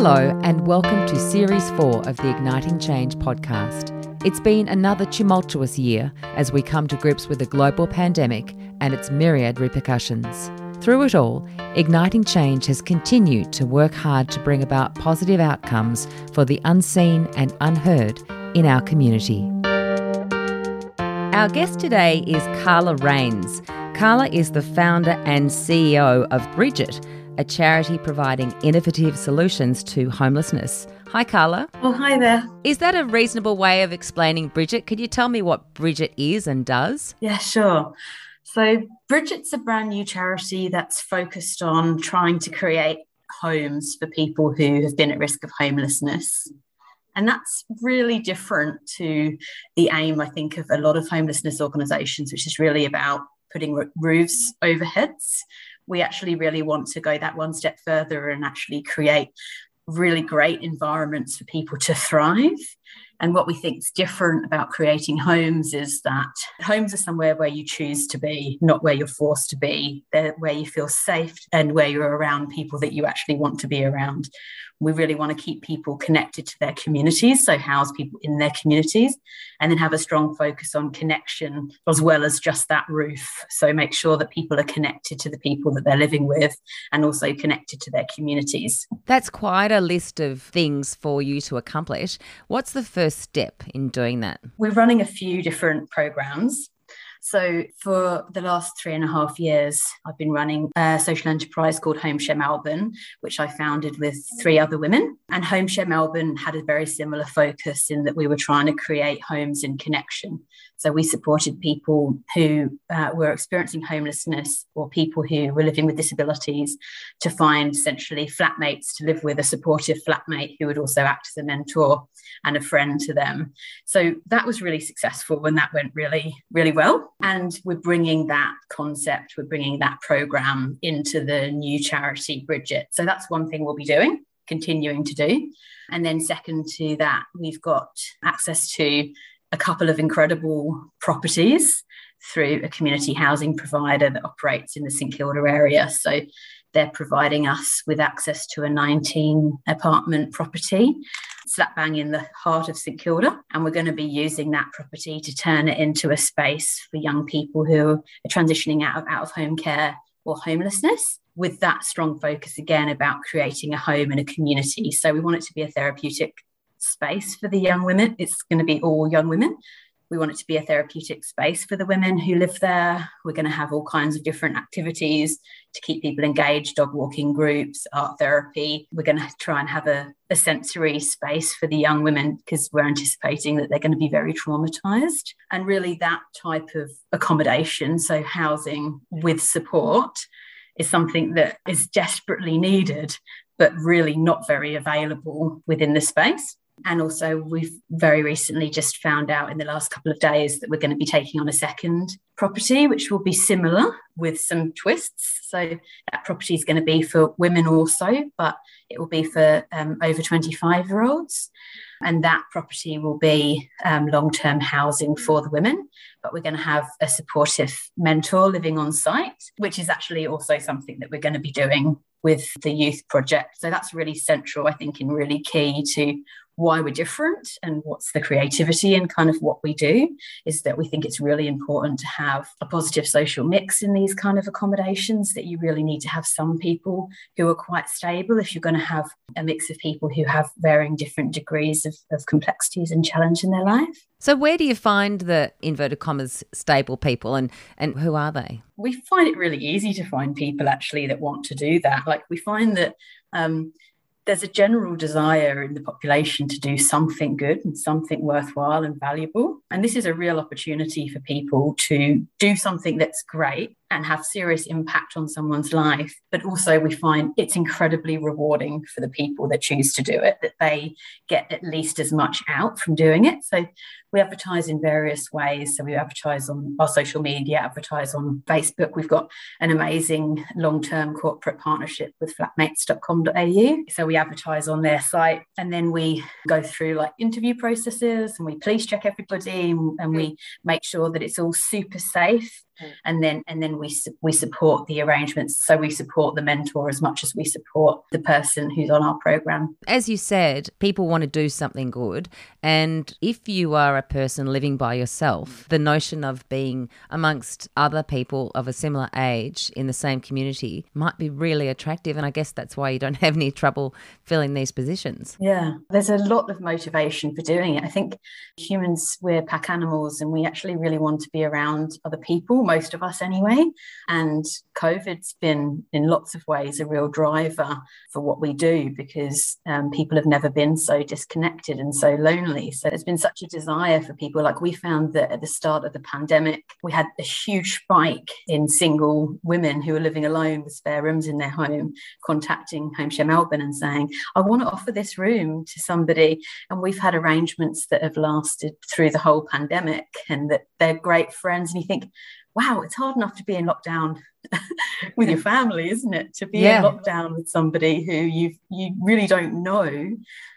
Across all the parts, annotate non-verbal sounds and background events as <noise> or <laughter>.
Hello, and welcome to Series 4 of the Igniting Change podcast. It's been another tumultuous year as we come to grips with a global pandemic and its myriad repercussions. Through it all, Igniting Change has continued to work hard to bring about positive outcomes for the unseen and unheard in our community. Our guest today is Carla Rains. Carla is the founder and CEO of Bridget, a charity providing innovative solutions to homelessness. Hi, Carla. Oh, hi there. Is that a reasonable way of explaining Bridget? Could you tell me what Bridget is and does? Yeah, sure. So, Bridget's a brand new charity that's focused on trying to create homes for people who have been at risk of homelessness. And that's really different to the aim, I think, of a lot of homelessness organisations, which is really about putting roofs over heads we actually really want to go that one step further and actually create really great environments for people to thrive. And what we think is different about creating homes is that homes are somewhere where you choose to be, not where you're forced to be. They're where you feel safe and where you're around people that you actually want to be around. We really want to keep people connected to their communities, so house people in their communities, and then have a strong focus on connection as well as just that roof. So make sure that people are connected to the people that they're living with and also connected to their communities. That's quite a list of things for you to accomplish. What's the first step in doing that? We're running a few different programs. So, for the last three and a half years, I've been running a social enterprise called Homeshare Melbourne, which I founded with three other women. And Homeshare Melbourne had a very similar focus in that we were trying to create homes in connection. So we supported people who uh, were experiencing homelessness or people who were living with disabilities to find essentially flatmates to live with, a supportive flatmate who would also act as a mentor and a friend to them. So that was really successful and that went really, really well. And we're bringing that concept, we're bringing that program into the new charity, Bridget. So that's one thing we'll be doing, continuing to do. And then, second to that, we've got access to a couple of incredible properties through a community housing provider that operates in the St Kilda area. So they're providing us with access to a 19 apartment property slap bang in the heart of St Kilda. And we're going to be using that property to turn it into a space for young people who are transitioning out of out of home care or homelessness with that strong focus again about creating a home and a community. So we want it to be a therapeutic space for the young women. It's going to be all young women. We want it to be a therapeutic space for the women who live there. We're going to have all kinds of different activities to keep people engaged dog walking groups, art therapy. We're going to try and have a, a sensory space for the young women because we're anticipating that they're going to be very traumatized. And really, that type of accommodation, so housing with support, is something that is desperately needed, but really not very available within the space. And also, we've very recently just found out in the last couple of days that we're going to be taking on a second property, which will be similar with some twists. So, that property is going to be for women also, but it will be for um, over 25 year olds. And that property will be um, long term housing for the women. But we're going to have a supportive mentor living on site, which is actually also something that we're going to be doing with the youth project. So that's really central, I think, and really key to why we're different and what's the creativity and kind of what we do is that we think it's really important to have a positive social mix in these kind of accommodations that you really need to have some people who are quite stable if you're going to have a mix of people who have varying different degrees of, of complexities and challenge in their life. So where do you find the inverted commas stable people and and who are they? We find it really easy to find people actually that want to do that. Like we find that um, there's a general desire in the population to do something good and something worthwhile and valuable. And this is a real opportunity for people to do something that's great and have serious impact on someone's life. But also, we find it's incredibly rewarding for the people that choose to do it, that they get at least as much out from doing it. So, we advertise in various ways. So, we advertise on our social media, advertise on Facebook. We've got an amazing long term corporate partnership with flatmates.com.au. So, we advertise on their site and then we go through like interview processes and we police check everybody and, and we make sure that it's all super safe. And then and then we we support the arrangements. So we support the mentor as much as we support the person who's on our program. As you said, people want to do something good, and if you are a person living by yourself, the notion of being amongst other people of a similar age in the same community might be really attractive, and I guess that's why you don't <laughs> have any trouble filling these positions. Yeah, there's a lot of motivation for doing it. I think humans we're pack animals, and we actually really want to be around other people, most of us anyway. And COVID's been, in lots of ways, a real driver for what we do because um, people have never been so disconnected and so lonely. So there's been such a desire for people. Like we found that at the start of the pandemic, we had a huge spike in single women who were living alone with spare rooms in their home, contacting Homeshare Melbourne and saying, I want to offer this room to somebody. And we've had arrangements that have lasted through the whole pandemic and that they're great friends. And you think, wow, it's hard enough to be in lockdown <laughs> with your family, isn't it? To be yeah. in lockdown with somebody who you you really don't know,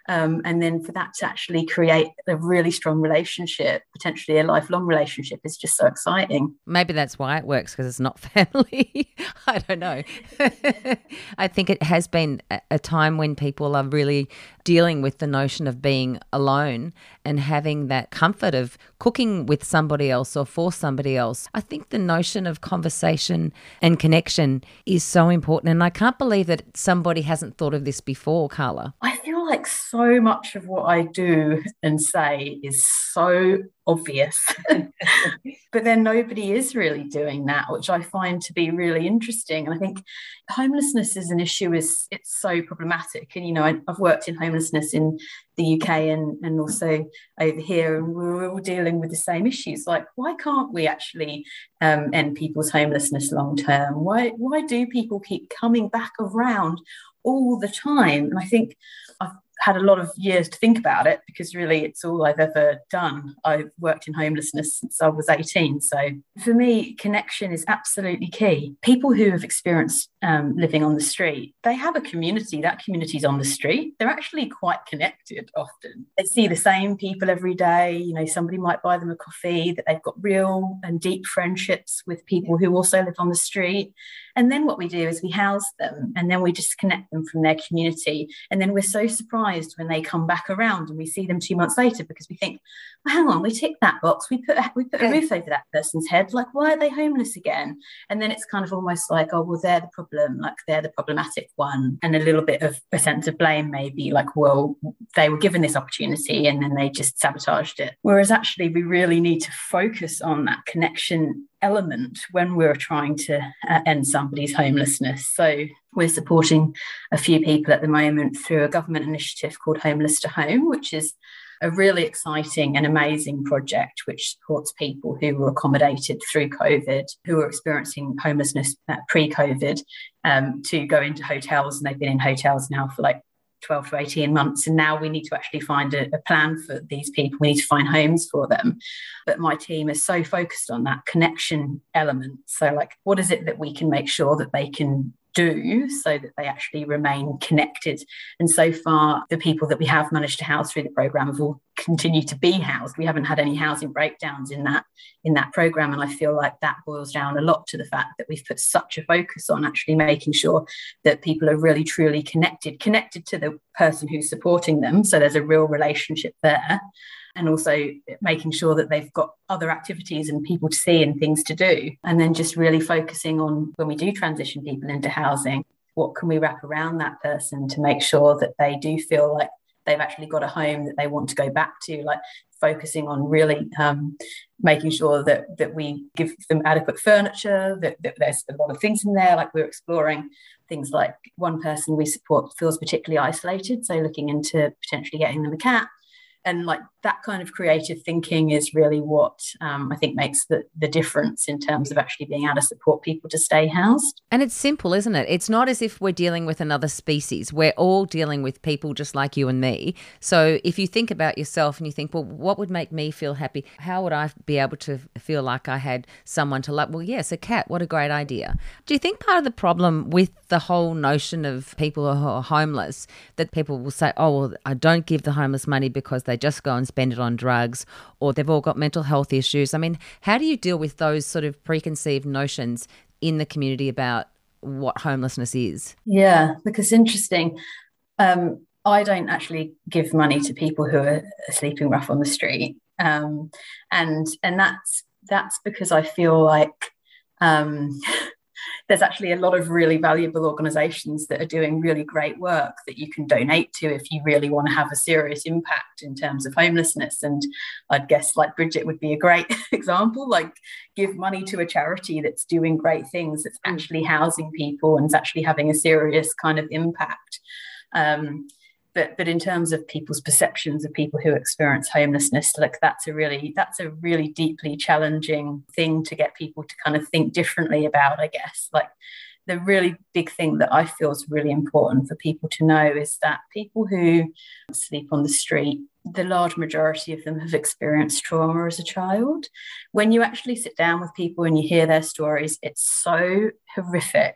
um, and then for that to actually create a really strong relationship, potentially a lifelong relationship, is just so exciting. Maybe that's why it works because it's not <laughs> family. I don't know. <laughs> I think it has been a time when people are really dealing with the notion of being alone and having that comfort of cooking with somebody else or for somebody else. I think the notion of conversation and connection is so important. And I can't believe that somebody hasn't thought of this before, Carla. I feel like so much of what I do and say is so obvious. <laughs> but then nobody is really doing that, which I find to be really interesting. And I think homelessness is an issue is it's so problematic. And you know, I, have worked in homelessness in the UK and, and also over here, and we're all dealing with the same issues. Like, why can't we actually um, end people's homelessness long term? Why why do people keep coming back around all the time? And I think I've had a lot of years to think about it because really it's all I've ever done. I've worked in homelessness since I was 18. So for me, connection is absolutely key. People who have experienced um, living on the street, they have a community. That community's on the street. They're actually quite connected often. They see the same people every day. You know, somebody might buy them a coffee, that they've got real and deep friendships with people who also live on the street. And then what we do is we house them and then we disconnect them from their community. And then we're so surprised when they come back around and we see them two months later because we think, well, hang on, we ticked that box. We put we put a roof over that person's head. Like, why are they homeless again? And then it's kind of almost like, oh, well, they're the problem. Like they're the problematic one. And a little bit of a sense of blame, maybe like, well, they were given this opportunity and then they just sabotaged it. Whereas actually we really need to focus on that connection element when we're trying to uh, end somebody's homelessness. So we're supporting a few people at the moment through a government initiative called Homeless to Home, which is a really exciting and amazing project which supports people who were accommodated through COVID, who were experiencing homelessness uh, pre COVID, um, to go into hotels. And they've been in hotels now for like 12 to 18 months. And now we need to actually find a, a, plan for these people. We need to find homes for them. But my team is so focused on that connection element. So, like, what is it that we can make sure that they can do so that they actually remain connected. And so far, the people that we have managed to house through the program have all continued to be housed. We haven't had any housing breakdowns in that in that program, and I feel like that boils down a lot to the fact that we've put such a focus on actually making sure that people are really truly connected, connected to the person who's supporting them. So there's a real relationship there and also making sure that they've got other activities and people to see and things to do. And then just really focusing on when we do transition people into housing, what can we wrap around that person to make sure that they do feel like they've actually got a home that they want to go back to, like focusing on really um, making sure that that we give them adequate furniture, that, that, there's a lot of things in there, like we're exploring things like one person we support feels particularly isolated, so looking into potentially getting them a cat and like that kind of creative thinking is really what um, I think makes the, the difference in terms of actually being able to support people to stay housed. And it's simple, isn't it? It's not as if we're dealing with another species. We're all dealing with people just like you and me. So if you think about yourself and you think, well, what would make me feel happy? How would I be able to feel like I had someone to love? Well, yes, a cat. What a great idea. Do you think part of the problem with the whole notion of people who are homeless that people will say, oh, well, I don't give the homeless money because they just go and spend it on drugs, or they've all got mental health issues. I mean, how do you deal with those sort of preconceived notions in the community about what homelessness is? Yeah, because interesting. Um, I don't actually give money to people who are sleeping rough on the street, um, and and that's that's because I feel like um, <laughs> there's actually a lot of really valuable organizations that are doing really great work that you can donate to if you really want to have a serious impact in terms of homelessness. And I'd guess like Bridget would be a great <laughs> example, like give money to a charity that's doing great things, that's mm. actually housing people and is actually having a serious kind of impact. Um, but but in terms of people's perceptions of people who experience homelessness like that's a really that's a really deeply challenging thing to get people to kind of think differently about i guess. Like the really big thing that i feel is really important for people to know is that people who sleep on the street the large majority of them have experienced trauma as a child. When you actually sit down with people and you hear their stories it's so horrific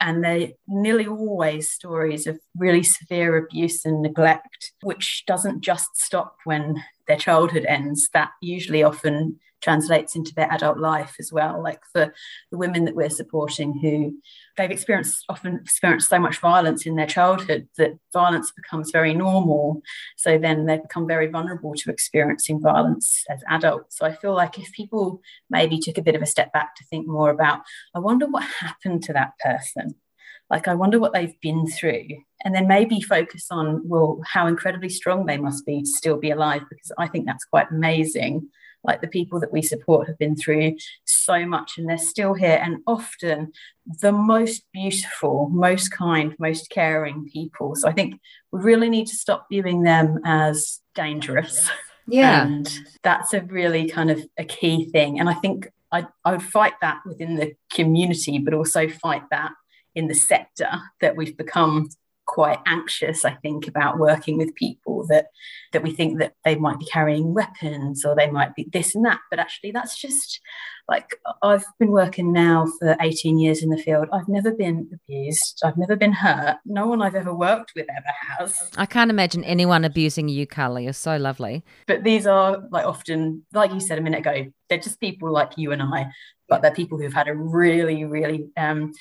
and they're nearly always stories of really severe abuse and neglect, which doesn't just stop when their childhood ends. That usually often translates into their adult life as well. Like for the women that we're supporting who they've experienced often experienced so much violence in their childhood that violence becomes very normal. So then they become very vulnerable to experiencing violence as adults. So I feel like if people maybe took a bit of a step back to think more about, I wonder what happened to that person. Like, I wonder what they've been through. And then maybe focus on, well, how incredibly strong they must be to still be alive, because I think that's quite amazing like the people that we support have been through so much and they're still here. And often the most beautiful most kind most caring people. So i think we really need to stop viewing them as dangerous. Yeah. And that's a really kind of a key thing. And i think I, I would fight that within the community but also fight that in the sector that we've become quite anxious i think about working with people that that we think that they might be carrying weapons or they might be this and that. But actually that's just like i've been working now for 18 years in the field. I've never been abused. I've never been hurt. No one i've ever worked with ever has. I can't imagine anyone abusing you carly. You're so lovely. But these are like often like you said a minute ago they're just people like you and i but they're people who've had a really really um,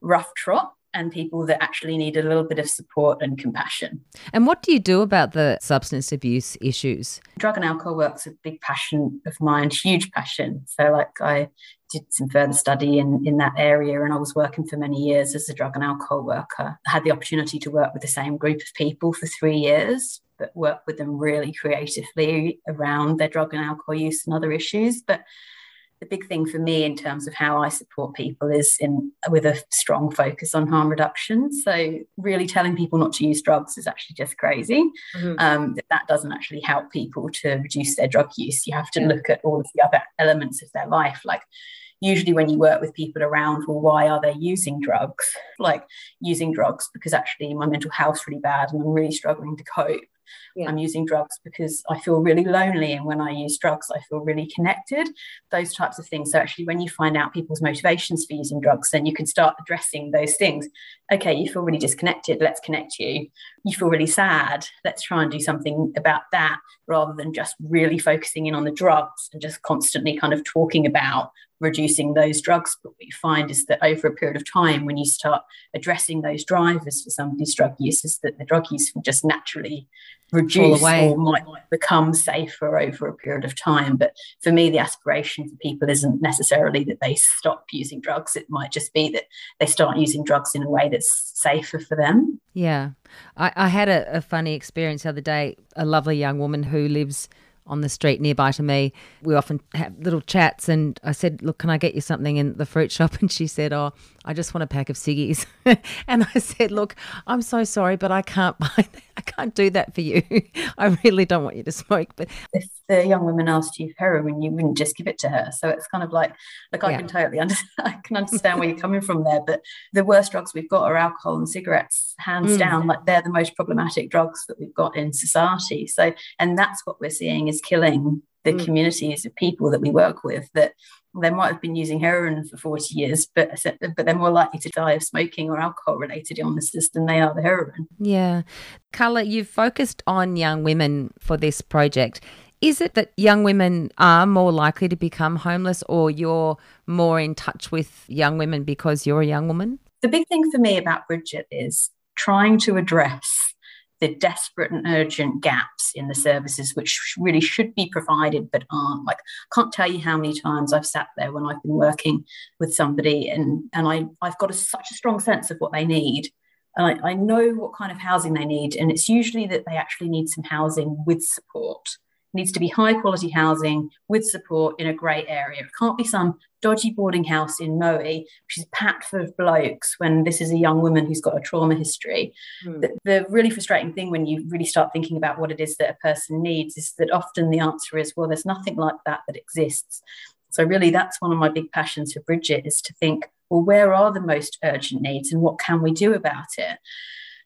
rough trot and people that actually need a little bit of support and compassion. And what do you do about the substance abuse issues? Drug and alcohol work's a big passion of mine, huge passion. So, like, I did some further study in, in that area and I was working for many years as a drug and alcohol worker. I had the opportunity to work with the same group of people for three years, but work with them really creatively around their drug and alcohol use and other issues. But the big thing for me in terms of how I support people is in with a strong focus on harm reduction. So really telling people not to use drugs is actually just crazy. Mm-hmm. Um, that, that doesn't actually help people to reduce their drug use. You have to look at all of the other elements of their life, like usually when you work with people around well why are they using drugs like using drugs because actually my mental health's really bad and i'm really struggling to cope yeah. I'm using drugs because I feel really lonely. And when I use drugs, I feel really connected, those types of things. So, actually, when you find out people's motivations for using drugs, then you can start addressing those things. Okay, you feel really disconnected. Let's connect you. You feel really sad. Let's try and do something about that rather than just really focusing in on the drugs and just constantly kind of talking about reducing those drugs. But what you find is that over a period of time, when you start addressing those drivers for somebody's drug use, is that the drug use will just naturally reduce or might become safer over a period of time. But for me, the aspiration for people isn't necessarily that they stop using drugs. It might just be that they start using drugs in a way that's safer for them. Yeah. I, I had a, a funny experience the other day. A lovely young woman who lives on the street nearby to me. We often have little chats, and I said, "Look, can I get you something in the fruit shop?" <laughs> And she said, "Oh, I just want a pack of ciggies." <laughs> and I said, "Look, I'm so sorry, but I can't <laughs> buy that. I can't do that for you. I really don't want you to smoke." But if the young woman asked you for heroin, you wouldn't just give it to her. So it's kind of like, like I can totally understand. I can understand where you're coming from there. But the worst drugs we've got are alcohol and cigarettes, hands mm. down. Like they're the most problematic drugs that we've got in society. So, and that's what we're seeing is killing the mm. communities of people that we work with that they might have been using heroin for 40 years, but but they're more likely to die of smoking or alcohol related illnesses than they are the heroin. Yeah. Carla, you've focused on young women for this project. Is it that young women are more likely to become homeless or you're more in touch with young women because you're a young woman? The big thing for me about Bridget is trying to address the desperate and urgent gaps in the services which really should be provided but aren't. Like can't tell you how many times i've sat there when i've been working with somebody and and I, i've got a, such a strong sense of what they need. And I, I know what kind of housing they need and it's usually that they actually need some housing with support needs to be high quality housing with support in a great area. It can't be some dodgy boarding house in Moe, which is packed full of blokes when this is a young woman who's got a trauma history. Mm. The, the, really frustrating thing when you really start thinking about what it is that a person needs is that often the answer is, well, there's nothing like that that exists. So, really, that's one of my big passions for Bridget is to think, well, where are the most urgent needs and what can we do about it?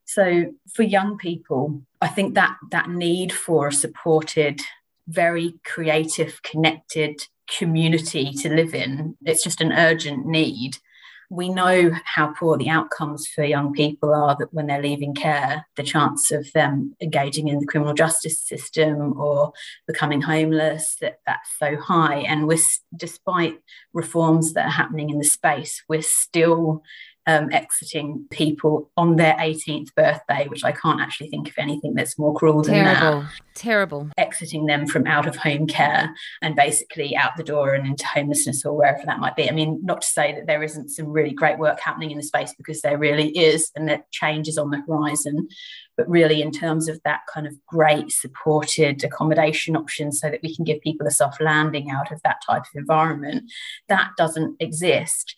So, for young people, I think that that need for a supported very creative, connected community to live in. It's just an urgent need. We know how poor the outcomes for young people are that when they're leaving care, the chance of them engaging in the criminal justice system or becoming homeless, that that's so high. And we're, despite reforms that are happening in the space, we're still um, exiting people on their 18th birthday, which I can't actually think of anything that's more cruel than Terrible. that. Terrible. Exiting them from out of home care and basically out the door and into homelessness or wherever that might be. I mean, not to say that there isn't some really great work happening in the space because there really is, and that change is on the horizon. But really, in terms of that kind of great supported accommodation option so that we can give people a soft landing out of that type of environment, that doesn't exist.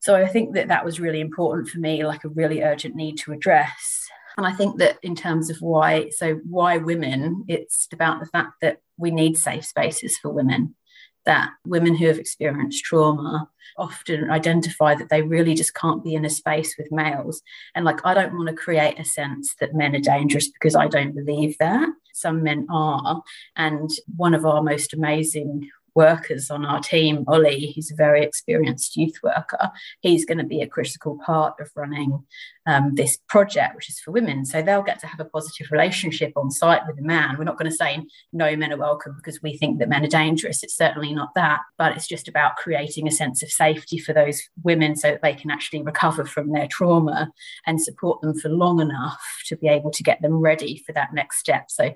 So I think that that was really important for me, like a really urgent need to address. And I think that in terms of why, so why women, it's about the fact that we need safe spaces for women, that women who have experienced trauma often identify that they really just can't be in a space with males. And like, I don't want to create a sense that men are dangerous because I don't believe that. Some men are. And one of our most amazing workers on our team, Ollie, who's a very experienced youth worker, he's going to be a critical part of running um, this project, which is for women. So they'll get to have a positive relationship on site with a man. We're not going to say no men are welcome because we think that men are dangerous. It's certainly not that, but it's just about creating a sense of safety for those women so that they can actually recover from their trauma and support them for long enough to be able to get them ready for that next step. So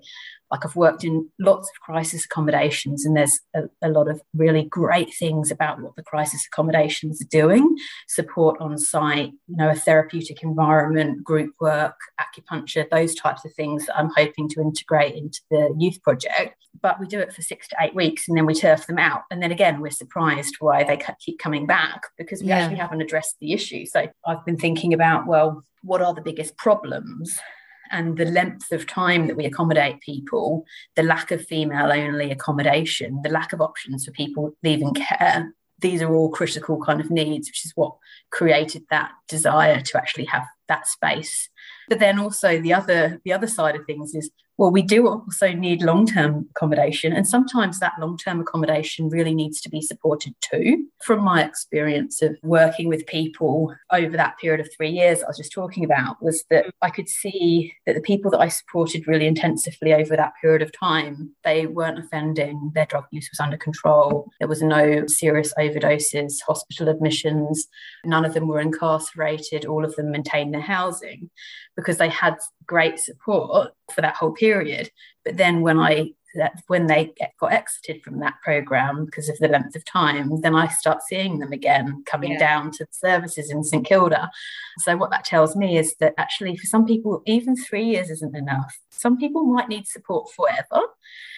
like I've worked in lots of crisis accommodations, and there's a, a, lot of really great things about what the crisis accommodations are doing support on site, you know, a therapeutic environment, group work, acupuncture, those types of things that I'm hoping to integrate into the youth project. But we do it for six to eight weeks and then we turf them out. And then again, we're surprised why they keep coming back because we yeah. actually haven't addressed the issue. So I've been thinking about, well, what are the biggest problems? And the length of time that we accommodate people, the lack of female only accommodation, the lack of options for people leaving care, these are all critical kind of needs, which is what created that desire to actually have that space. But then also the other the other side of things is well, we do also need long term accommodation, and sometimes that long term accommodation really needs to be supported too. From my experience of working with people over that period of three years I was just talking about, was that I could see that the people that I supported really intensively over that period of time, they weren't offending, their drug use was under control, there was no serious overdoses, hospital admissions, none of them were incarcerated, all of them maintained their housing because they had great support for that whole period. But then when I that when they get, got exited from that program because of the length of time, then I start seeing them again coming yeah. down to the services in St Kilda. So what that tells me is that actually for some people, even three years isn't enough. Some people might need support forever.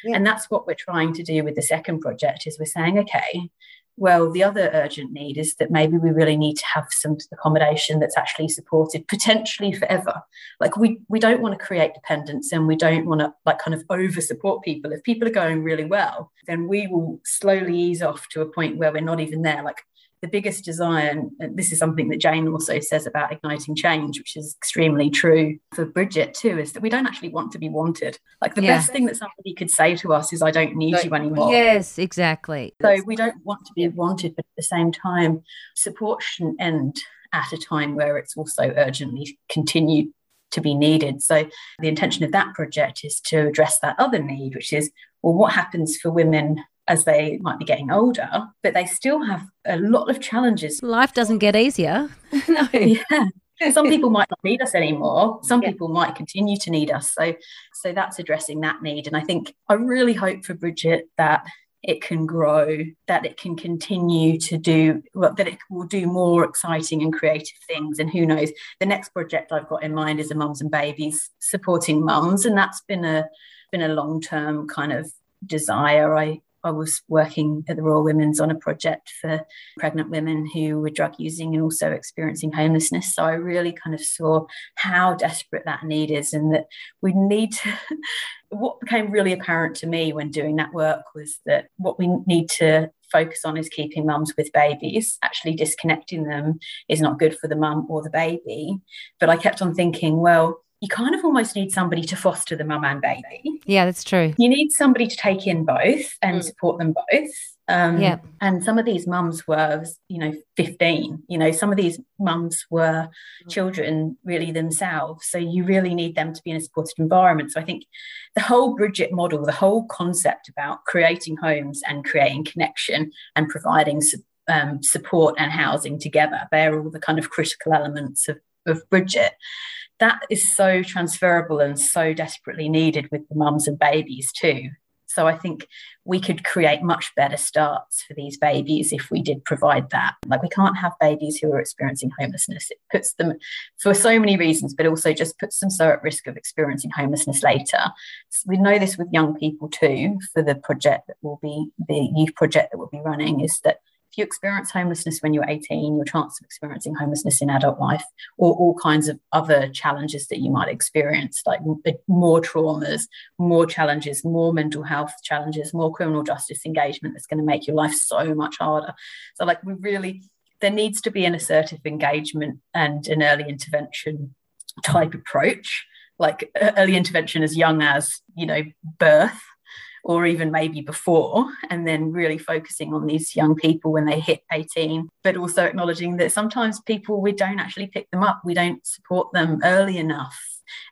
Yeah. And that's what we're trying to do with the second project is we're saying, okay, well, the other urgent need is that maybe we really need to have some accommodation that's actually supported potentially forever. Like we we don't want to create dependence and we don't want to like kind of over support people. If people are going really well, then we will slowly ease off to a point where we're not even there. Like the biggest desire, and this is something that Jane also says about igniting change, which is extremely true for Bridget too, is that we don't actually want to be wanted. Like the yeah. best thing that somebody could say to us is, I don't need you anymore. Yes, exactly. So we don't want to be wanted, but at the same time, support shouldn't end at a time where it's also urgently continued to be needed. So the intention of that project is to address that other need, which is well, what happens for women as they might be getting older, but they still have a lot of challenges. Life doesn't get easier. <laughs> no. Yeah. Some people might not need us anymore. Some yeah. people might continue to need us. So, so that's addressing that need. And I think I really hope for Bridget that it can grow, that it can continue to do, well, that it will do more exciting and creative things. And who knows, the next project I've got in mind is a mums and babies supporting mums, and that's been a been a long term kind of desire. I I was working at the Royal Women's on a project for pregnant women who were drug using and also experiencing homelessness. So I really kind of saw how desperate that need is and that we need to. <laughs> what became really apparent to me when doing that work was that what we need to focus on is keeping mums with babies. Actually, disconnecting them is not good for the mum or the baby. But I kept on thinking, well, you kind of almost need somebody to foster the mum and baby. Yeah, that's true. You need somebody to take in both and mm. support them both. Um, yeah. And some of these mums were, you know, 15. You know, some of these mums were mm. children really themselves. So you really need them to be in a supported environment. So I think the whole Bridget model, the whole concept about creating homes and creating connection and providing um, support and housing together, they're all the kind of critical elements of, of Bridget that is so transferable and so desperately needed with the mums and babies too. So I think we could create much better starts for these babies if we did provide that. Like we can't have babies who are experiencing homelessness. It puts them for so many reasons, but also just puts them so at risk of experiencing homelessness later. So we know this with young people too. For the project that will be the youth project that we'll be running is that if you experience homelessness when you're 18, your chance of experiencing homelessness in adult life, or all kinds of other challenges that you might experience, like eh, more traumas, more challenges, more mental health challenges, more criminal justice engagement that's going to make your life so much harder. So, like, we really, there needs to be an assertive engagement and an early intervention type approach, like early intervention as young as, you know, birth or even maybe before, and then really focusing on these young people when they hit 18, but also acknowledging that sometimes people, we don't actually pick them up, we don't support them early enough.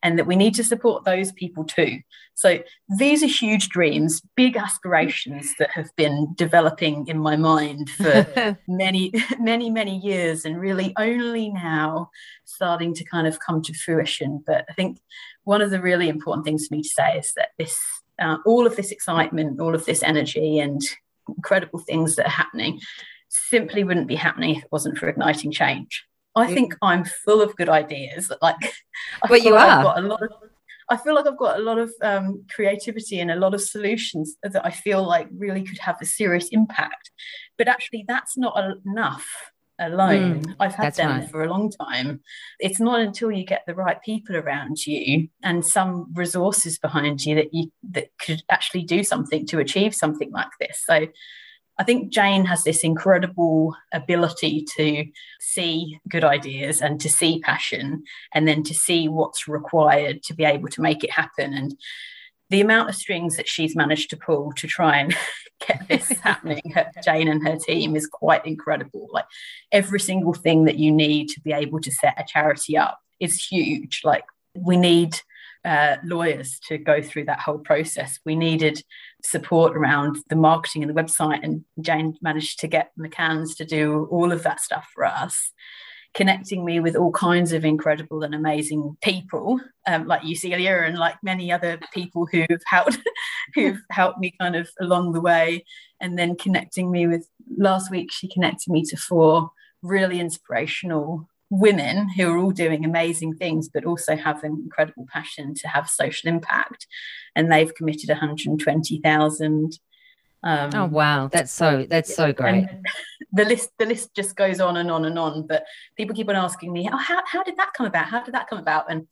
And that we need to support those people too. So these are huge dreams, big aspirations that have been developing in my mind for <laughs> many, <laughs> many, many years, and really only now starting to kind of come to fruition. But I think one of the really important things for me to say is that this uh, all of this excitement, all of this energy, and incredible things that are happening simply wouldn't be happening if it wasn't for igniting change. I think I'm full of good ideas. <laughs> Like, I but you are. Got a lot of, I feel like I've got a lot of um, creativity and a lot of solutions that I feel like really could have a serious impact. But actually, that's not enough alone. Mm, I've had them right. for a long time. It's not until you get the right people around you and some resources behind you that you that could actually do something to achieve something like this. So I think Jane has this incredible ability to see good ideas and to see passion and then to see what's required to be able to make it happen. And the amount of strings that she's managed to pull to try and <laughs> get this <laughs> happening, her, Jane and her team, is quite incredible. Like every single thing that you need to be able to set a charity up is huge. Like we need uh, lawyers to go through that whole process. We needed support around the marketing and the website, and Jane managed to get McCann's to do all of that stuff for us connecting me with all kinds of incredible and amazing people, um, like you, Celia, and like many other people who've helped <laughs> who've helped me kind of along the way. And then connecting me with last week, she connected me to four really inspirational women who are all doing amazing things, but also have an incredible passion to have social impact. And they've committed 120,000 um, oh wow, that's so that's so great. <laughs> the list the list just goes on and on and on. But people keep on asking me, oh, how how did that come about? How did that come about? And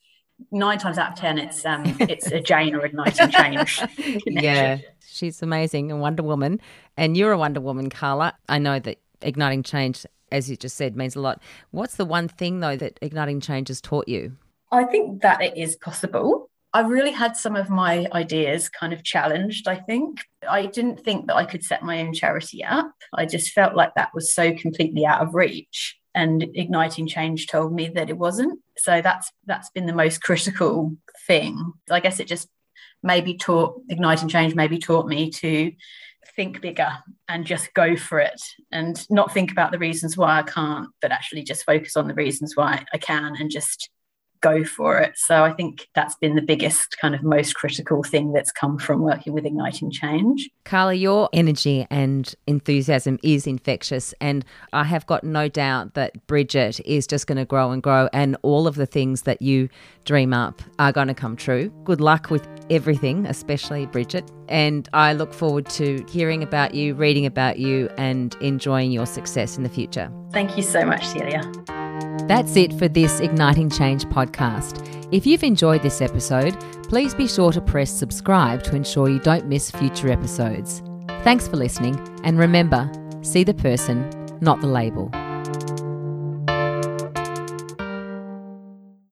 nine times out of ten, it's um it's a Jane or igniting change. <laughs> yeah, she's amazing, a Wonder Woman, and you're a Wonder Woman, Carla. I know that igniting change, as you just said, means a lot. What's the one thing, though, that igniting change has taught you? I think that it is possible. I really had some of my ideas kind of challenged, I think. I didn't think that I could set my own charity up. I just felt like that was so completely out of reach. And igniting change told me that it wasn't. So that's that's been the most critical thing. I guess it just maybe taught igniting change maybe taught me to think bigger and just go for it and not think about the reasons why I can't, but actually just focus on the reasons why I can and just go for it. So I think that's been the biggest kind of most critical thing that's come from working with Igniting Change. Carla, your energy and enthusiasm is infectious. And I have got no doubt that Bridget is just going to grow and grow, and all of the things that you dream up are going to come true. Good luck with everything, especially Bridget. And I look forward to hearing about you, reading about you, and enjoying your success in the future. Thank you so much, Celia. That's it for this Igniting Change podcast. If you've enjoyed this episode, please be sure to press subscribe to ensure you don't miss future episodes. Thanks for listening, and remember see the person, not the label.